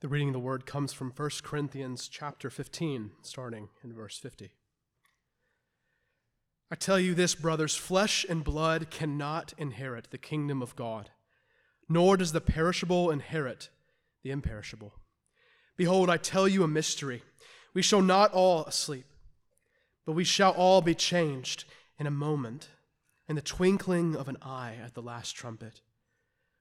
The reading of the word comes from 1 Corinthians chapter 15, starting in verse 50. I tell you this, brothers flesh and blood cannot inherit the kingdom of God, nor does the perishable inherit the imperishable. Behold, I tell you a mystery. We shall not all sleep, but we shall all be changed in a moment, in the twinkling of an eye at the last trumpet.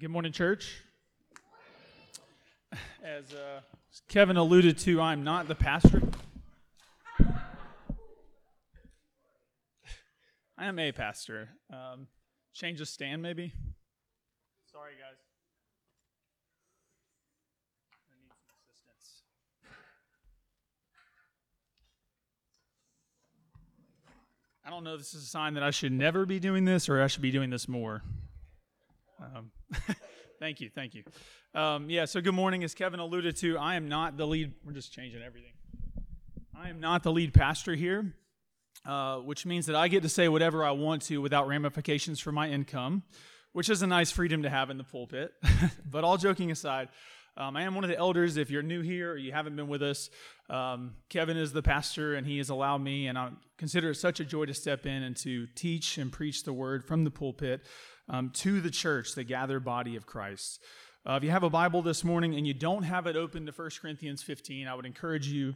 Good morning, church. As uh, Kevin alluded to, I'm not the pastor. I am a pastor. Um, change of stand, maybe. Sorry, guys. I need some assistance. I don't know if this is a sign that I should never be doing this or I should be doing this more. Um, thank you, thank you. Um, yeah, so good morning. As Kevin alluded to, I am not the lead. We're just changing everything. I am not the lead pastor here, uh, which means that I get to say whatever I want to without ramifications for my income, which is a nice freedom to have in the pulpit. but all joking aside, um, I am one of the elders. If you're new here or you haven't been with us, um, Kevin is the pastor, and he has allowed me, and I consider it such a joy to step in and to teach and preach the word from the pulpit um, to the church, the gathered body of Christ. Uh, if you have a Bible this morning and you don't have it open to 1 Corinthians 15, I would encourage you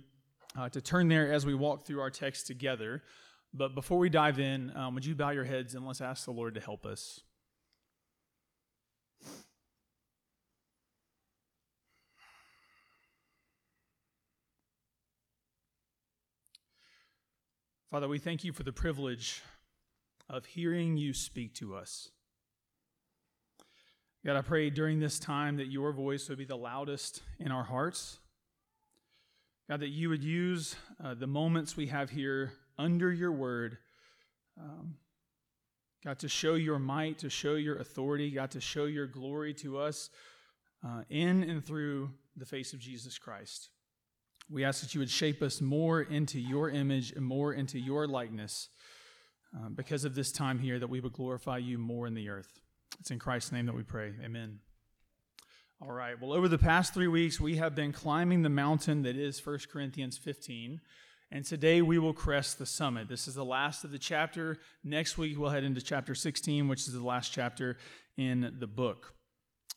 uh, to turn there as we walk through our text together. But before we dive in, um, would you bow your heads and let's ask the Lord to help us? Father, we thank you for the privilege of hearing you speak to us. God, I pray during this time that your voice would be the loudest in our hearts. God, that you would use uh, the moments we have here under your word, um, God, to show your might, to show your authority, God, to show your glory to us uh, in and through the face of Jesus Christ. We ask that you would shape us more into your image and more into your likeness uh, because of this time here, that we would glorify you more in the earth. It's in Christ's name that we pray. Amen. All right. Well, over the past three weeks, we have been climbing the mountain that is 1 Corinthians 15. And today we will crest the summit. This is the last of the chapter. Next week we'll head into chapter 16, which is the last chapter in the book.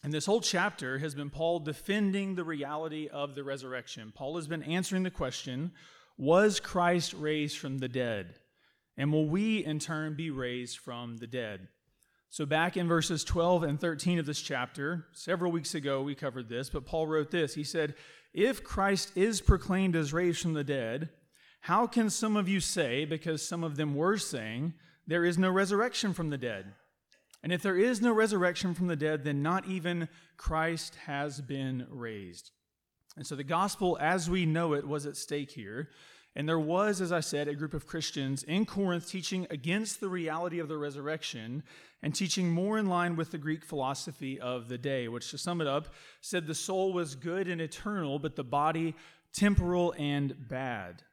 And this whole chapter has been Paul defending the reality of the resurrection. Paul has been answering the question Was Christ raised from the dead? And will we in turn be raised from the dead? So, back in verses 12 and 13 of this chapter, several weeks ago we covered this, but Paul wrote this. He said, If Christ is proclaimed as raised from the dead, how can some of you say, because some of them were saying, there is no resurrection from the dead? And if there is no resurrection from the dead, then not even Christ has been raised. And so the gospel as we know it was at stake here. And there was, as I said, a group of Christians in Corinth teaching against the reality of the resurrection and teaching more in line with the Greek philosophy of the day, which, to sum it up, said the soul was good and eternal, but the body temporal and bad.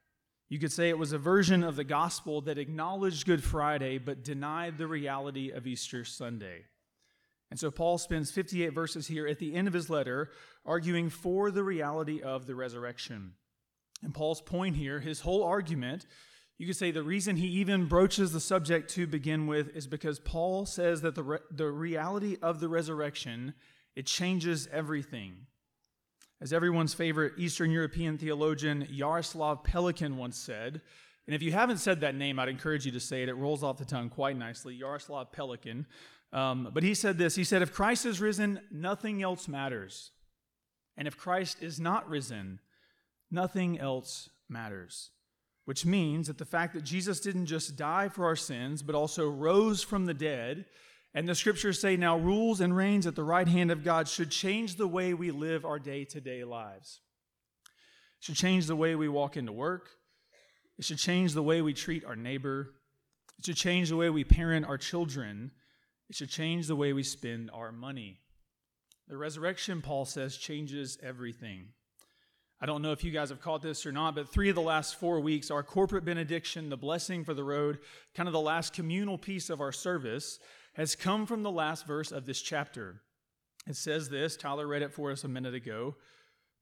You could say it was a version of the gospel that acknowledged Good Friday but denied the reality of Easter Sunday. And so Paul spends 58 verses here at the end of his letter arguing for the reality of the resurrection. And Paul's point here, his whole argument, You could say the reason he even broaches the subject to begin with is because Paul says that the, re- the reality of the resurrection it changes everything. As everyone's favorite Eastern European theologian Jaroslav Pelikan once said, and if you haven't said that name, I'd encourage you to say it. It rolls off the tongue quite nicely. Jaroslav Pelikan. Um, but he said this He said, If Christ is risen, nothing else matters. And if Christ is not risen, nothing else matters. Which means that the fact that Jesus didn't just die for our sins, but also rose from the dead, and the scriptures say now rules and reigns at the right hand of God, should change the way we live our day to day lives. It should change the way we walk into work. It should change the way we treat our neighbor. It should change the way we parent our children. It should change the way we spend our money. The resurrection, Paul says, changes everything. I don't know if you guys have caught this or not, but three of the last four weeks, our corporate benediction, the blessing for the road, kind of the last communal piece of our service, has come from the last verse of this chapter. It says this, Tyler read it for us a minute ago,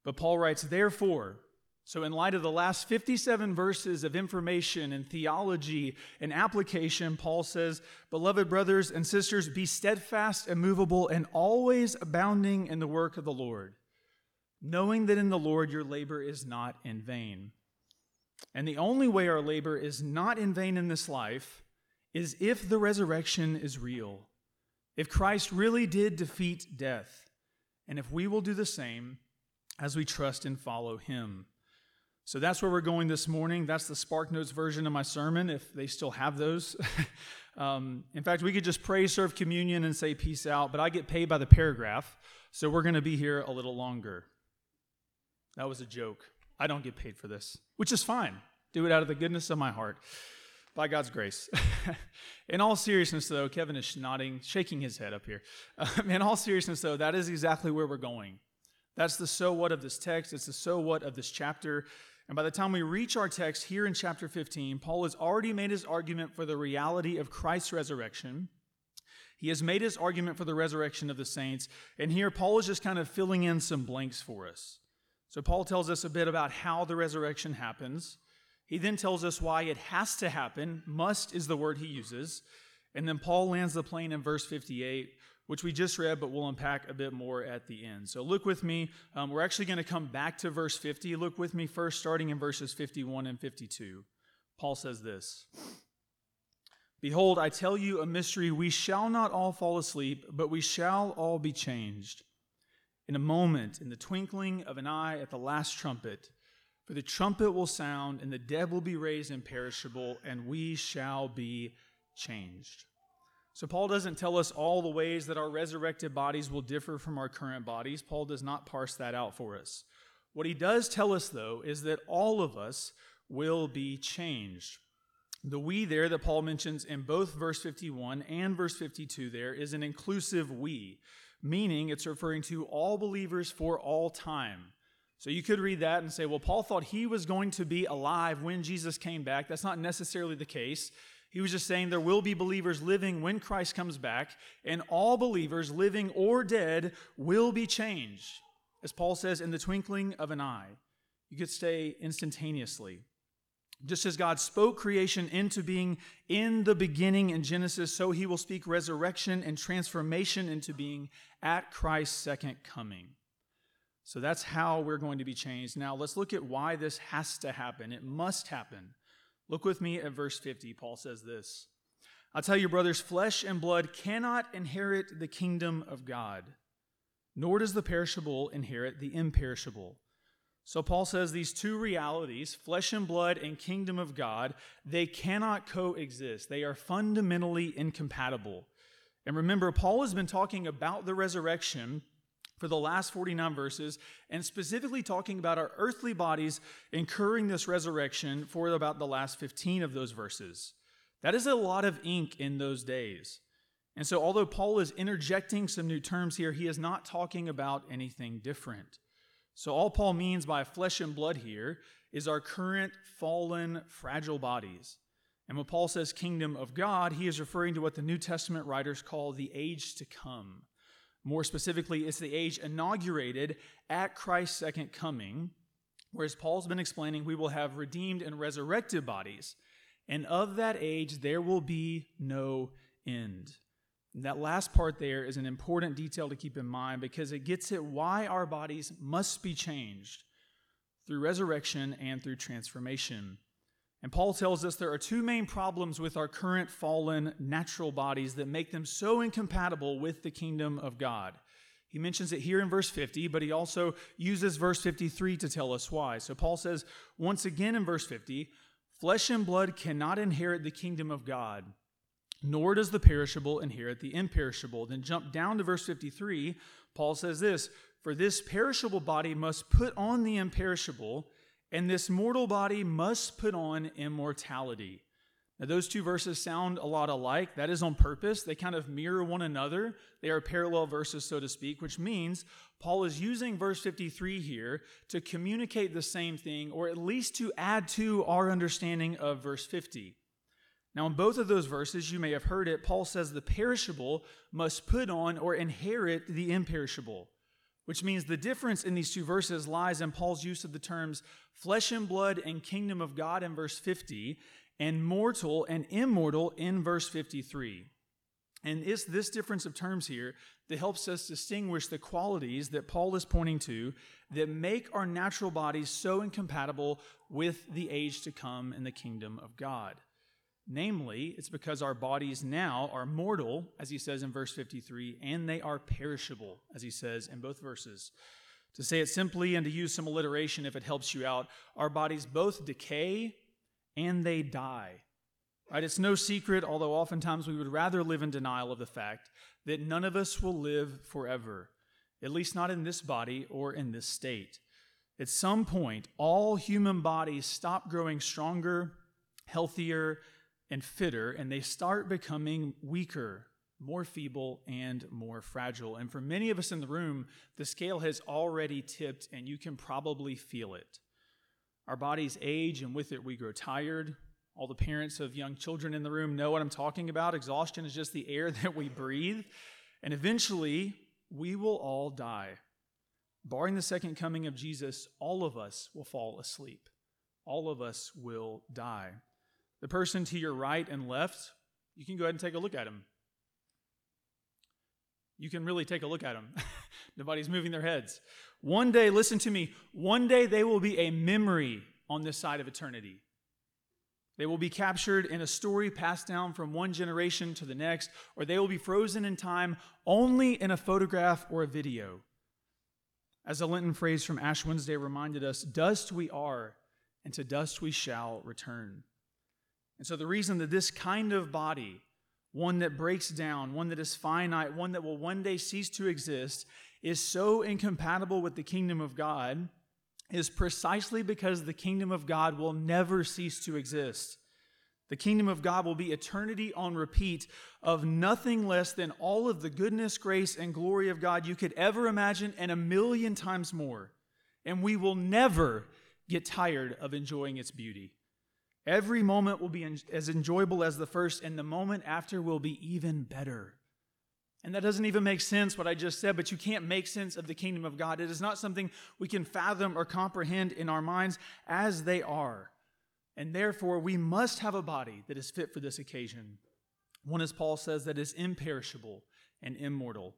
but Paul writes, Therefore, so, in light of the last 57 verses of information and theology and application, Paul says, Beloved brothers and sisters, be steadfast, immovable, and always abounding in the work of the Lord, knowing that in the Lord your labor is not in vain. And the only way our labor is not in vain in this life is if the resurrection is real, if Christ really did defeat death, and if we will do the same as we trust and follow him. So that's where we're going this morning. That's the Spark Notes version of my sermon, if they still have those. um, in fact, we could just pray, serve communion, and say peace out, but I get paid by the paragraph, so we're going to be here a little longer. That was a joke. I don't get paid for this, which is fine. Do it out of the goodness of my heart, by God's grace. in all seriousness, though, Kevin is nodding, shaking his head up here. Um, in all seriousness, though, that is exactly where we're going. That's the so what of this text. It's the so what of this chapter. And by the time we reach our text here in chapter 15, Paul has already made his argument for the reality of Christ's resurrection. He has made his argument for the resurrection of the saints. And here, Paul is just kind of filling in some blanks for us. So, Paul tells us a bit about how the resurrection happens. He then tells us why it has to happen. Must is the word he uses. And then Paul lands the plane in verse 58 which we just read, but we'll unpack a bit more at the end. So look with me. Um, we're actually going to come back to verse 50. Look with me first, starting in verses 51 and 52. Paul says this Behold, I tell you a mystery. We shall not all fall asleep, but we shall all be changed. In a moment, in the twinkling of an eye at the last trumpet, for the trumpet will sound, and the dead will be raised imperishable, and we shall be changed. So, Paul doesn't tell us all the ways that our resurrected bodies will differ from our current bodies. Paul does not parse that out for us. What he does tell us, though, is that all of us will be changed. The we there that Paul mentions in both verse 51 and verse 52 there is an inclusive we, meaning it's referring to all believers for all time. So you could read that and say, well, Paul thought he was going to be alive when Jesus came back. That's not necessarily the case. He was just saying there will be believers living when Christ comes back, and all believers, living or dead, will be changed. As Paul says, in the twinkling of an eye. You could say instantaneously. Just as God spoke creation into being in the beginning in Genesis, so he will speak resurrection and transformation into being at Christ's second coming. So that's how we're going to be changed. Now, let's look at why this has to happen. It must happen. Look with me at verse 50. Paul says this I tell you, brothers, flesh and blood cannot inherit the kingdom of God, nor does the perishable inherit the imperishable. So Paul says these two realities, flesh and blood and kingdom of God, they cannot coexist. They are fundamentally incompatible. And remember, Paul has been talking about the resurrection for the last 49 verses, and specifically talking about our earthly bodies incurring this resurrection for about the last 15 of those verses. That is a lot of ink in those days. And so, although Paul is interjecting some new terms here, he is not talking about anything different. So, all Paul means by flesh and blood here is our current fallen, fragile bodies. And when Paul says kingdom of God, he is referring to what the New Testament writers call the age to come. More specifically, it's the age inaugurated at Christ's second coming, whereas Paul's been explaining we will have redeemed and resurrected bodies. and of that age there will be no end. And that last part there is an important detail to keep in mind because it gets at why our bodies must be changed through resurrection and through transformation. And Paul tells us there are two main problems with our current fallen natural bodies that make them so incompatible with the kingdom of God. He mentions it here in verse 50, but he also uses verse 53 to tell us why. So Paul says, once again in verse 50, flesh and blood cannot inherit the kingdom of God, nor does the perishable inherit the imperishable. Then jump down to verse 53. Paul says this For this perishable body must put on the imperishable, and this mortal body must put on immortality. Now, those two verses sound a lot alike. That is on purpose. They kind of mirror one another. They are parallel verses, so to speak, which means Paul is using verse 53 here to communicate the same thing, or at least to add to our understanding of verse 50. Now, in both of those verses, you may have heard it, Paul says the perishable must put on or inherit the imperishable, which means the difference in these two verses lies in Paul's use of the terms flesh and blood and kingdom of God in verse 50 and mortal and immortal in verse 53. And it's this difference of terms here that helps us distinguish the qualities that Paul is pointing to that make our natural bodies so incompatible with the age to come in the kingdom of God. Namely, it's because our bodies now are mortal, as he says in verse 53, and they are perishable, as he says in both verses. To say it simply and to use some alliteration if it helps you out, our bodies both decay and they die. Right? It's no secret, although oftentimes we would rather live in denial of the fact that none of us will live forever, at least not in this body or in this state. At some point, all human bodies stop growing stronger, healthier, and fitter, and they start becoming weaker, more feeble, and more fragile. And for many of us in the room, the scale has already tipped, and you can probably feel it. Our bodies age, and with it, we grow tired. All the parents of young children in the room know what I'm talking about. Exhaustion is just the air that we breathe. And eventually, we will all die. Barring the second coming of Jesus, all of us will fall asleep. All of us will die. The person to your right and left, you can go ahead and take a look at him. You can really take a look at them. Nobody's moving their heads. One day, listen to me, one day they will be a memory on this side of eternity. They will be captured in a story passed down from one generation to the next, or they will be frozen in time only in a photograph or a video. As a Lenten phrase from Ash Wednesday reminded us, dust we are, and to dust we shall return. And so, the reason that this kind of body, one that breaks down, one that is finite, one that will one day cease to exist, is so incompatible with the kingdom of God is precisely because the kingdom of God will never cease to exist. The kingdom of God will be eternity on repeat of nothing less than all of the goodness, grace, and glory of God you could ever imagine, and a million times more. And we will never get tired of enjoying its beauty. Every moment will be as enjoyable as the first, and the moment after will be even better. And that doesn't even make sense what I just said, but you can't make sense of the kingdom of God. It is not something we can fathom or comprehend in our minds as they are. And therefore, we must have a body that is fit for this occasion. One, as Paul says, that is imperishable and immortal,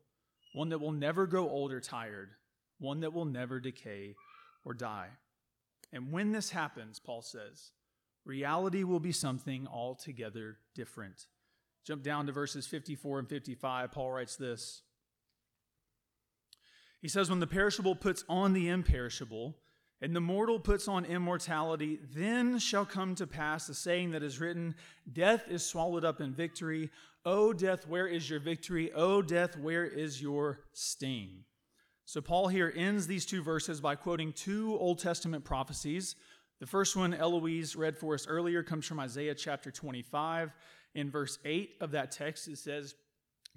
one that will never grow old or tired, one that will never decay or die. And when this happens, Paul says, reality will be something altogether different. Jump down to verses 54 and 55. Paul writes this. He says, When the perishable puts on the imperishable, and the mortal puts on immortality, then shall come to pass the saying that is written Death is swallowed up in victory. O death, where is your victory? O death, where is your sting? So, Paul here ends these two verses by quoting two Old Testament prophecies the first one, Eloise read for us earlier, comes from Isaiah chapter 25. In verse 8 of that text, it says,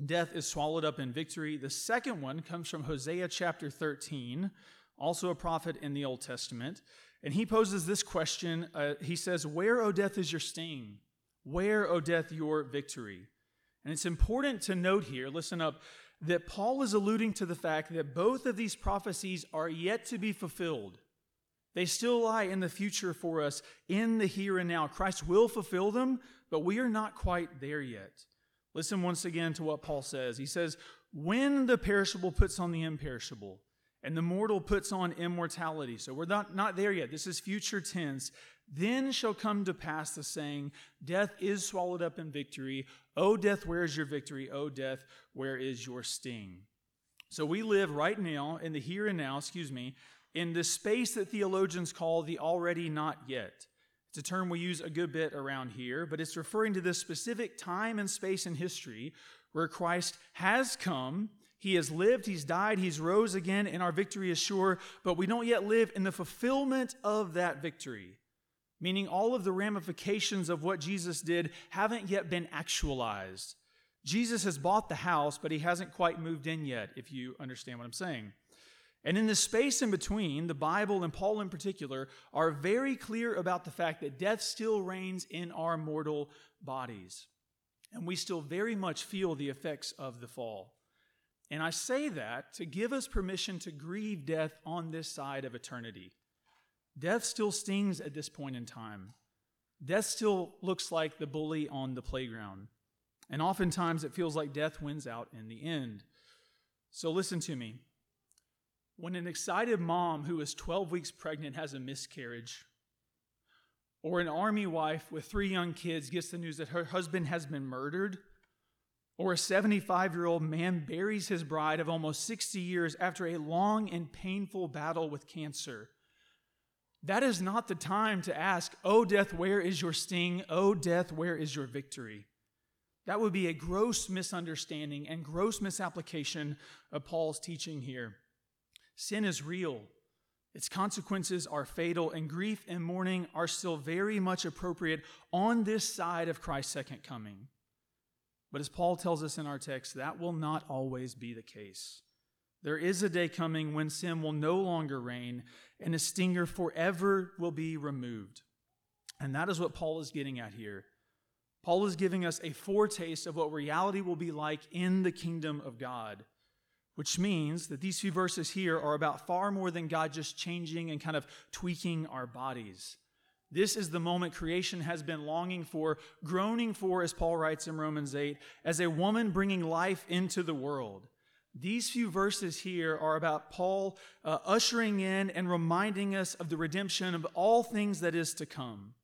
Death is swallowed up in victory. The second one comes from Hosea chapter 13, also a prophet in the Old Testament. And he poses this question uh, He says, Where, O death, is your sting? Where, O death, your victory? And it's important to note here, listen up, that Paul is alluding to the fact that both of these prophecies are yet to be fulfilled. They still lie in the future for us, in the here and now. Christ will fulfill them, but we are not quite there yet. Listen once again to what Paul says. He says, When the perishable puts on the imperishable, and the mortal puts on immortality. So we're not, not there yet. This is future tense. Then shall come to pass the saying, Death is swallowed up in victory. O death, where is your victory? O death, where is your sting? So we live right now, in the here and now, excuse me, in the space that theologians call the already not yet. It's a term we use a good bit around here, but it's referring to this specific time and space in history where Christ has come, he has lived, he's died, he's rose again, and our victory is sure, but we don't yet live in the fulfillment of that victory. Meaning, all of the ramifications of what Jesus did haven't yet been actualized. Jesus has bought the house, but he hasn't quite moved in yet, if you understand what I'm saying. And in the space in between, the Bible and Paul in particular are very clear about the fact that death still reigns in our mortal bodies. And we still very much feel the effects of the fall. And I say that to give us permission to grieve death on this side of eternity. Death still stings at this point in time. Death still looks like the bully on the playground. And oftentimes it feels like death wins out in the end. So listen to me. When an excited mom who is 12 weeks pregnant has a miscarriage, or an army wife with three young kids gets the news that her husband has been murdered, or a 75 year old man buries his bride of almost 60 years after a long and painful battle with cancer. That is not the time to ask, Oh, death, where is your sting? Oh, death, where is your victory? That would be a gross misunderstanding and gross misapplication of Paul's teaching here. Sin is real. Its consequences are fatal, and grief and mourning are still very much appropriate on this side of Christ's second coming. But as Paul tells us in our text, that will not always be the case. There is a day coming when sin will no longer reign and the stinger forever will be removed. And that is what Paul is getting at here. Paul is giving us a foretaste of what reality will be like in the kingdom of God which means that these few verses here are about far more than God just changing and kind of tweaking our bodies. This is the moment creation has been longing for, groaning for, as Paul writes in Romans 8, as a woman bringing life into the world. These few verses here are about Paul uh, ushering in and reminding us of the redemption of all things that is to come.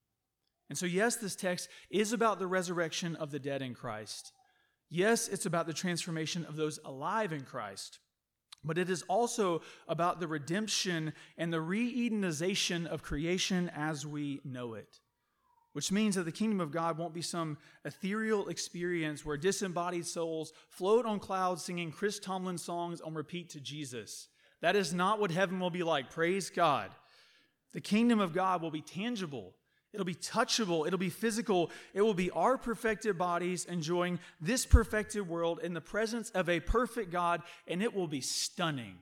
And so, yes, this text is about the resurrection of the dead in Christ. Yes, it's about the transformation of those alive in Christ, but it is also about the redemption and the re Edenization of creation as we know it. Which means that the kingdom of God won't be some ethereal experience where disembodied souls float on clouds singing Chris Tomlin songs on repeat to Jesus. That is not what heaven will be like. Praise God. The kingdom of God will be tangible It'll be touchable. It'll be physical. It will be our perfected bodies enjoying this perfected world in the presence of a perfect God, and it will be stunning.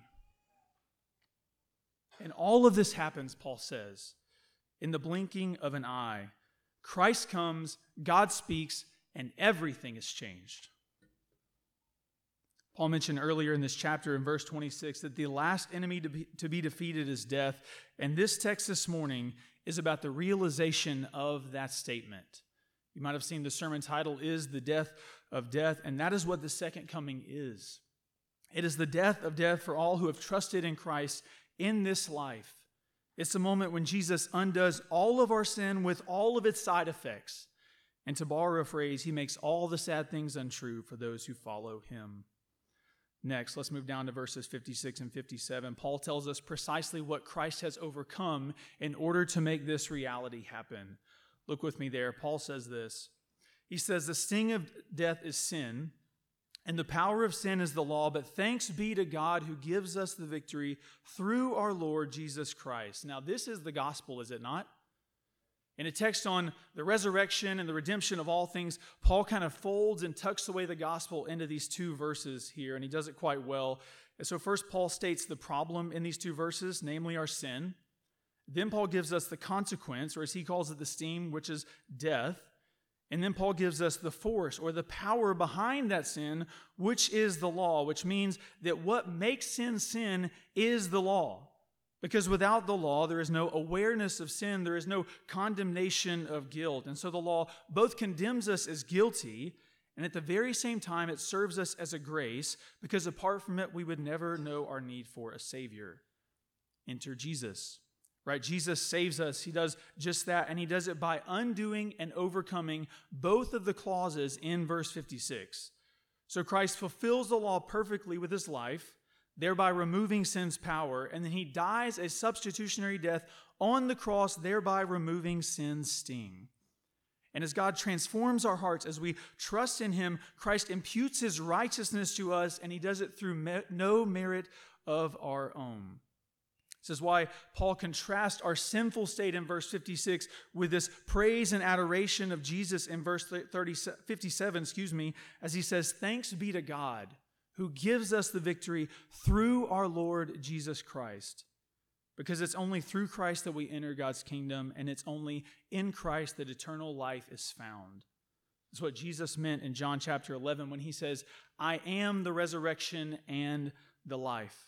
And all of this happens, Paul says, in the blinking of an eye. Christ comes, God speaks, and everything is changed. Paul mentioned earlier in this chapter in verse 26 that the last enemy to be, to be defeated is death. And this text this morning is about the realization of that statement. You might have seen the sermon title is The Death of Death, and that is what the second coming is. It is the death of death for all who have trusted in Christ in this life. It's the moment when Jesus undoes all of our sin with all of its side effects. And to borrow a phrase, he makes all the sad things untrue for those who follow him. Next, let's move down to verses 56 and 57. Paul tells us precisely what Christ has overcome in order to make this reality happen. Look with me there. Paul says this He says, The sting of death is sin, and the power of sin is the law, but thanks be to God who gives us the victory through our Lord Jesus Christ. Now, this is the gospel, is it not? In a text on the resurrection and the redemption of all things, Paul kind of folds and tucks away the gospel into these two verses here, and he does it quite well. And so, first, Paul states the problem in these two verses, namely our sin. Then, Paul gives us the consequence, or as he calls it, the steam, which is death. And then Paul gives us the force or the power behind that sin, which is the law, which means that what makes sin sin is the law. Because without the law, there is no awareness of sin, there is no condemnation of guilt. And so the law both condemns us as guilty, and at the very same time, it serves us as a grace, because apart from it, we would never know our need for a Savior. Enter Jesus. Right? Jesus saves us. He does just that, and he does it by undoing and overcoming both of the clauses in verse 56. So Christ fulfills the law perfectly with his life thereby removing sin's power, and then he dies a substitutionary death on the cross, thereby removing sin's sting. And as God transforms our hearts, as we trust in him, Christ imputes his righteousness to us, and he does it through me- no merit of our own. This is why Paul contrasts our sinful state in verse 56 with this praise and adoration of Jesus in verse 30, 57, excuse me, as he says, Thanks be to God who gives us the victory through our Lord Jesus Christ. Because it's only through Christ that we enter God's kingdom, and it's only in Christ that eternal life is found. That's what Jesus meant in John chapter 11 when he says, I am the resurrection and the life.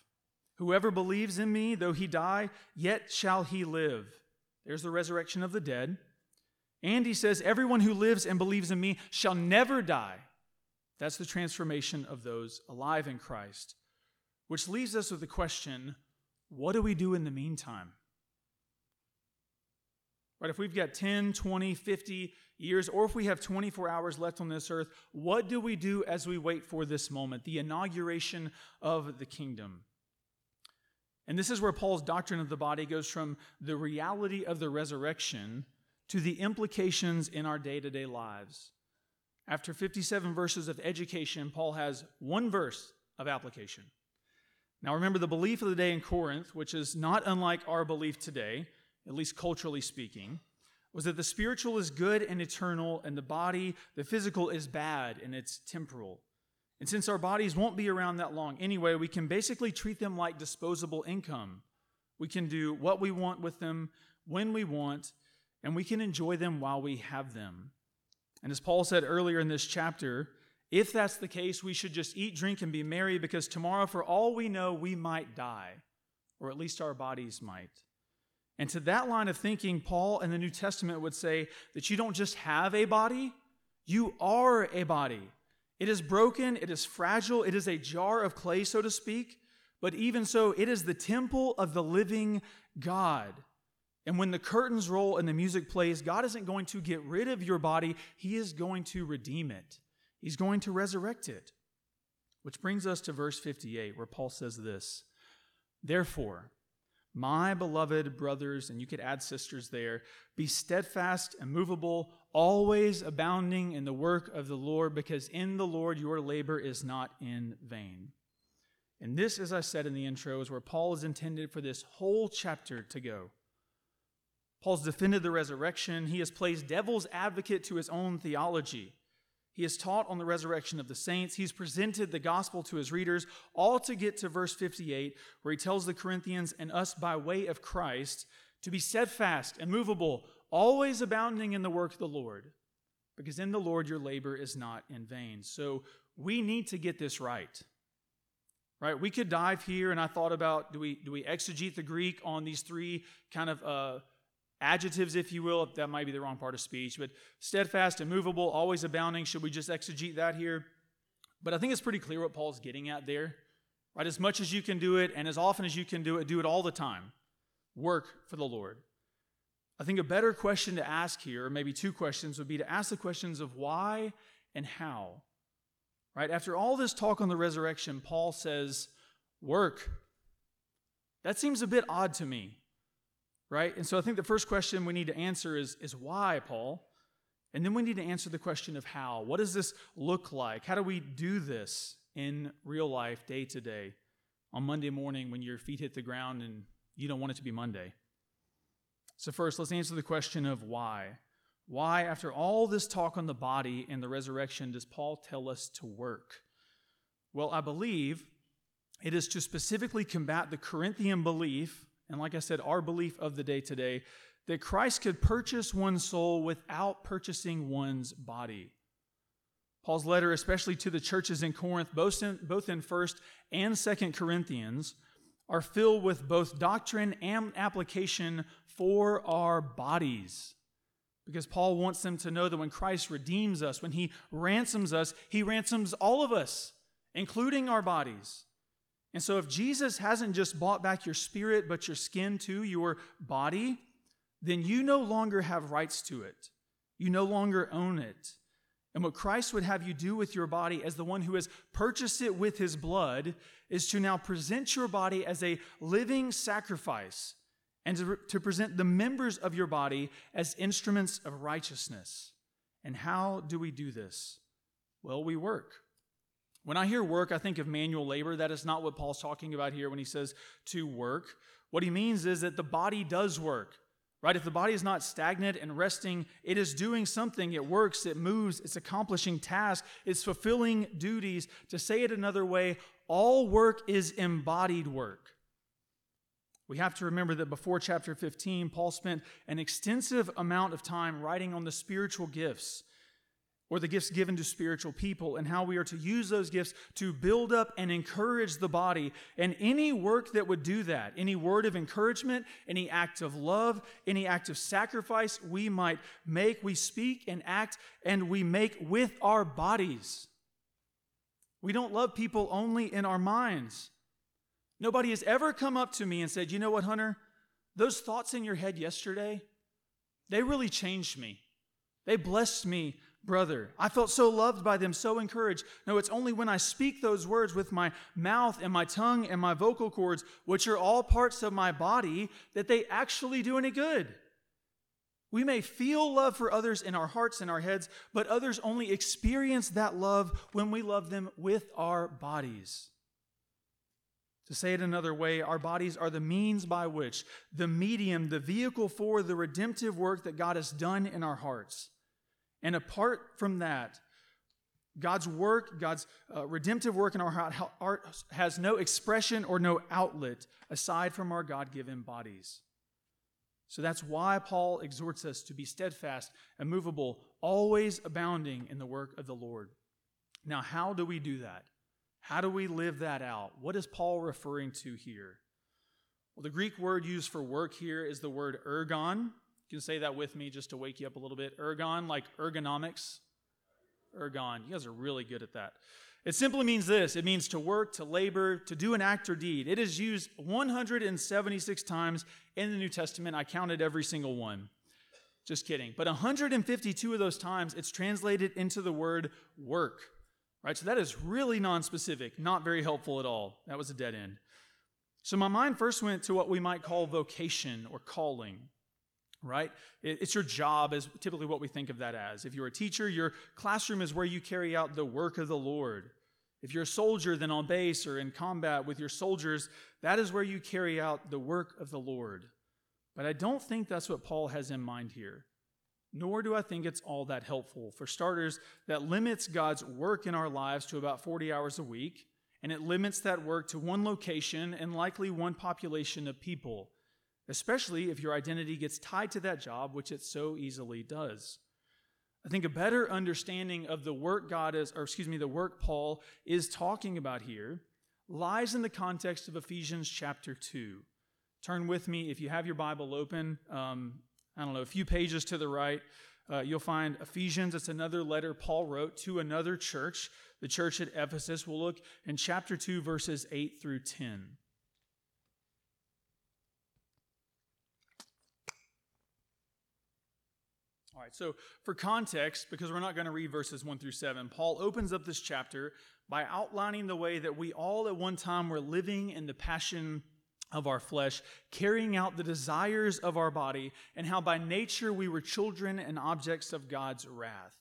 Whoever believes in me, though he die, yet shall he live. There's the resurrection of the dead. And he says, Everyone who lives and believes in me shall never die. That's the transformation of those alive in Christ. Which leaves us with the question what do we do in the meantime? Right, if we've got 10, 20, 50 years, or if we have 24 hours left on this earth, what do we do as we wait for this moment, the inauguration of the kingdom? And this is where Paul's doctrine of the body goes from the reality of the resurrection to the implications in our day to day lives. After 57 verses of education, Paul has one verse of application. Now, remember the belief of the day in Corinth, which is not unlike our belief today, at least culturally speaking, was that the spiritual is good and eternal, and the body, the physical, is bad and it's temporal. And since our bodies won't be around that long anyway, we can basically treat them like disposable income. We can do what we want with them when we want, and we can enjoy them while we have them. And as Paul said earlier in this chapter, if that's the case, we should just eat, drink, and be merry because tomorrow, for all we know, we might die, or at least our bodies might. And to that line of thinking, Paul in the New Testament would say that you don't just have a body, you are a body. It is broken, it is fragile, it is a jar of clay, so to speak, but even so, it is the temple of the living God. And when the curtains roll and the music plays, God isn't going to get rid of your body, He is going to redeem it. He's going to resurrect it. Which brings us to verse 58, where Paul says this Therefore, my beloved brothers, and you could add sisters there, be steadfast and movable, always abounding in the work of the Lord, because in the Lord your labor is not in vain. And this, as I said in the intro, is where Paul is intended for this whole chapter to go. Paul's defended the resurrection. He has placed devil's advocate to his own theology. He has taught on the resurrection of the saints. He's presented the gospel to his readers, all to get to verse 58, where he tells the Corinthians and us by way of Christ to be steadfast and movable, always abounding in the work of the Lord, because in the Lord your labor is not in vain. So we need to get this right. Right? We could dive here, and I thought about do we do we exegete the Greek on these three kind of uh, adjectives, if you will, that might be the wrong part of speech, but steadfast, immovable, always abounding. Should we just exegete that here? But I think it's pretty clear what Paul's getting at there. Right? As much as you can do it and as often as you can do it, do it all the time. Work for the Lord. I think a better question to ask here, or maybe two questions, would be to ask the questions of why and how. Right? After all this talk on the resurrection, Paul says, work. That seems a bit odd to me right? And so I think the first question we need to answer is, is why, Paul? And then we need to answer the question of how. What does this look like? How do we do this in real life, day to day, on Monday morning when your feet hit the ground and you don't want it to be Monday? So, first, let's answer the question of why. Why, after all this talk on the body and the resurrection, does Paul tell us to work? Well, I believe it is to specifically combat the Corinthian belief and like I said, our belief of the day today, that Christ could purchase one's soul without purchasing one's body. Paul's letter, especially to the churches in Corinth, both in, both in 1st and 2nd Corinthians, are filled with both doctrine and application for our bodies. Because Paul wants them to know that when Christ redeems us, when he ransoms us, he ransoms all of us, including our bodies. And so, if Jesus hasn't just bought back your spirit, but your skin too, your body, then you no longer have rights to it. You no longer own it. And what Christ would have you do with your body as the one who has purchased it with his blood is to now present your body as a living sacrifice and to, to present the members of your body as instruments of righteousness. And how do we do this? Well, we work. When I hear work, I think of manual labor. That is not what Paul's talking about here when he says to work. What he means is that the body does work, right? If the body is not stagnant and resting, it is doing something. It works, it moves, it's accomplishing tasks, it's fulfilling duties. To say it another way, all work is embodied work. We have to remember that before chapter 15, Paul spent an extensive amount of time writing on the spiritual gifts or the gifts given to spiritual people and how we are to use those gifts to build up and encourage the body. And any work that would do that, any word of encouragement, any act of love, any act of sacrifice we might make, we speak and act and we make with our bodies. We don't love people only in our minds. Nobody has ever come up to me and said, You know what, Hunter? Those thoughts in your head yesterday, they really changed me. They blessed me, brother. I felt so loved by them, so encouraged. No, it's only when I speak those words with my mouth and my tongue and my vocal cords, which are all parts of my body, that they actually do any good. We may feel love for others in our hearts and our heads, but others only experience that love when we love them with our bodies. To say it another way, our bodies are the means by which, the medium, the vehicle for the redemptive work that God has done in our hearts. And apart from that, God's work, God's uh, redemptive work in our heart has no expression or no outlet aside from our God given bodies. So that's why Paul exhorts us to be steadfast, immovable, always abounding in the work of the Lord. Now, how do we do that? How do we live that out? What is Paul referring to here? Well, the Greek word used for work here is the word ergon. You can say that with me just to wake you up a little bit. Ergon, like ergonomics. Ergon. You guys are really good at that. It simply means this it means to work, to labor, to do an act or deed. It is used 176 times in the New Testament. I counted every single one. Just kidding. But 152 of those times, it's translated into the word work. Right? So that is really non-specific, not very helpful at all. That was a dead end. So my mind first went to what we might call vocation or calling. Right? It's your job, is typically what we think of that as. If you're a teacher, your classroom is where you carry out the work of the Lord. If you're a soldier, then on base or in combat with your soldiers, that is where you carry out the work of the Lord. But I don't think that's what Paul has in mind here nor do I think it's all that helpful. For starters, that limits God's work in our lives to about 40 hours a week, and it limits that work to one location and likely one population of people, especially if your identity gets tied to that job, which it so easily does. I think a better understanding of the work God is, or excuse me, the work Paul is talking about here lies in the context of Ephesians chapter 2. Turn with me, if you have your Bible open, um, I don't know, a few pages to the right, uh, you'll find Ephesians. It's another letter Paul wrote to another church, the church at Ephesus. We'll look in chapter 2, verses 8 through 10. So for context, because we're not going to read verses 1 through 7, Paul opens up this chapter by outlining the way that we all at one time were living in the passion of our flesh, carrying out the desires of our body, and how by nature we were children and objects of God's wrath.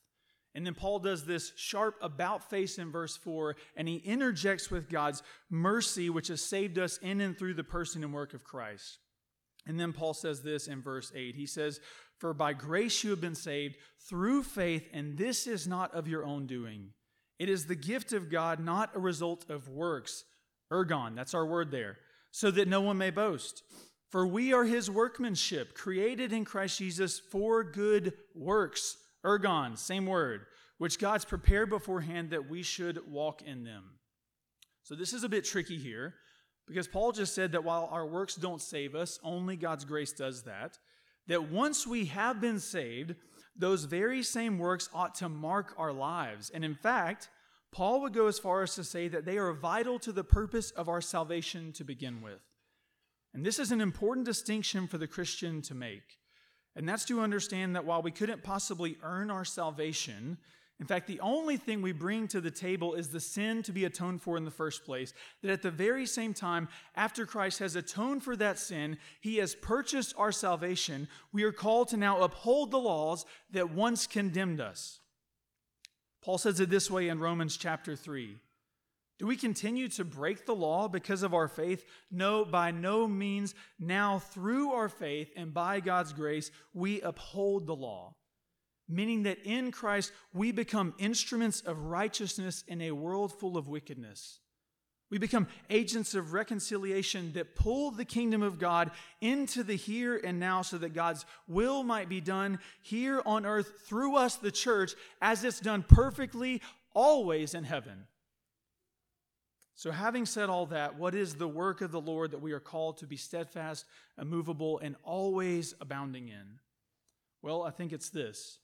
And then Paul does this sharp about face in verse 4, and he interjects with God's mercy, which has saved us in and through the person and work of Christ. And then Paul says this in verse 8. He says, For by grace you have been saved through faith, and this is not of your own doing. It is the gift of God, not a result of works. Ergon, that's our word there so that no one may boast. For we are his workmanship, created in Christ Jesus for good works. Ergon, same word, which God's prepared beforehand that we should walk in them. So this is a bit tricky here Because Paul just said that while our works don't save us, only God's grace does that. That once we have been saved, those very same works ought to mark our lives. And in fact, Paul would go as far as to say that they are vital to the purpose of our salvation to begin with. And this is an important distinction for the Christian to make. And that's to understand that while we couldn't possibly earn our salvation, in fact, the only thing we bring to the table is the sin to be atoned for in the first place. That at the very same time, after Christ has atoned for that sin, he has purchased our salvation. We are called to now uphold the laws that once condemned us. Paul says it this way in Romans chapter 3 do we continue to break the law because of our faith? No, by no means. Now, through our faith and by God's grace, we uphold the law. Meaning that in Christ, we become instruments of righteousness in a world full of wickedness. We become agents of reconciliation that pull the kingdom of God into the here and now so that God's will might be done here on earth through us, the church, as it's done perfectly always in heaven. So, having said all that, what is the work of the Lord that we are called to be steadfast, immovable, and always abounding in? Well, I think it's this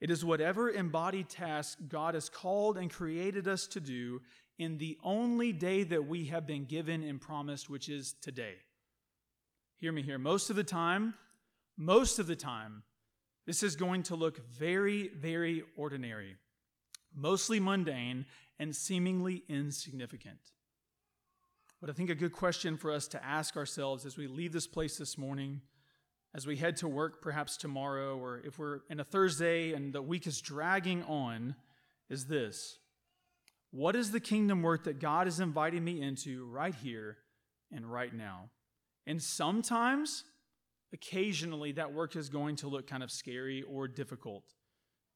it is whatever embodied task God has called and created us to do in the only day that we have been given and promised, which is today. Hear me here. Most of the time, most of the time, this is going to look very, very ordinary, mostly mundane, and seemingly insignificant. But I think a good question for us to ask ourselves as we leave this place this morning, as we head to work perhaps tomorrow, or if we're in a Thursday and the week is dragging on, is this What is the kingdom work that God is inviting me into right here and right now? And sometimes, occasionally, that work is going to look kind of scary or difficult.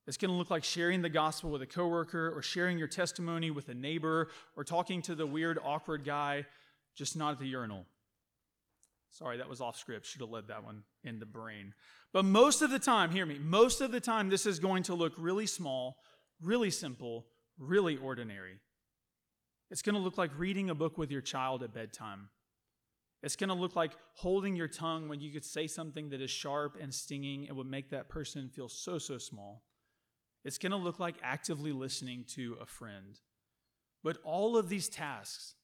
It's going to look like sharing the gospel with a coworker or sharing your testimony with a neighbor or talking to the weird, awkward guy, just not at the urinal. Sorry, that was off script. Should have led that one in the brain. But most of the time, hear me, most of the time, this is going to look really small, really simple, really ordinary. It's going to look like reading a book with your child at bedtime. It's going to look like holding your tongue when you could say something that is sharp and stinging and would make that person feel so, so small. It's going to look like actively listening to a friend. But all of these tasks,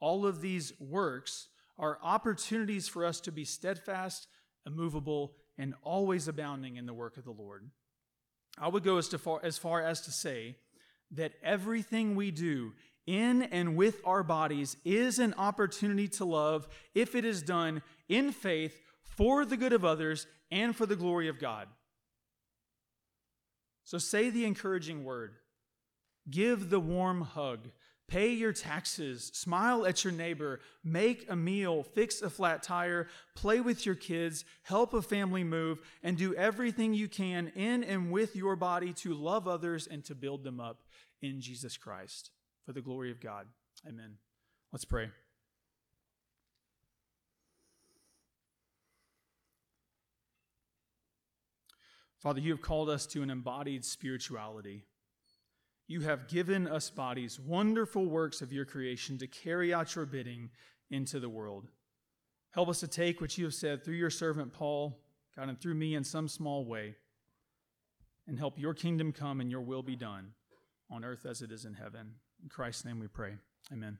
all of these works, are opportunities for us to be steadfast, immovable, and always abounding in the work of the Lord. I would go as, far, as far as to say that everything we do in and with our bodies is an opportunity to love if it is done in faith for the good of others and for the glory of God. So say the encouraging word, give the warm hug, pay your taxes, smile at your neighbor, make a meal, fix a flat tire, play with your kids, help a family move, and do everything you can in and with your body to love others and to build them up in Jesus Christ for the glory of God. Amen. Let's pray. Father, you have called us to an embodied spirituality. You have given us bodies, wonderful works of your creation, to carry out your bidding into the world. Help us to take what you have said through your servant Paul, God, and through me in some small way, and help your kingdom come and your will be done on earth as it is in heaven. In Christ's name we pray. Amen.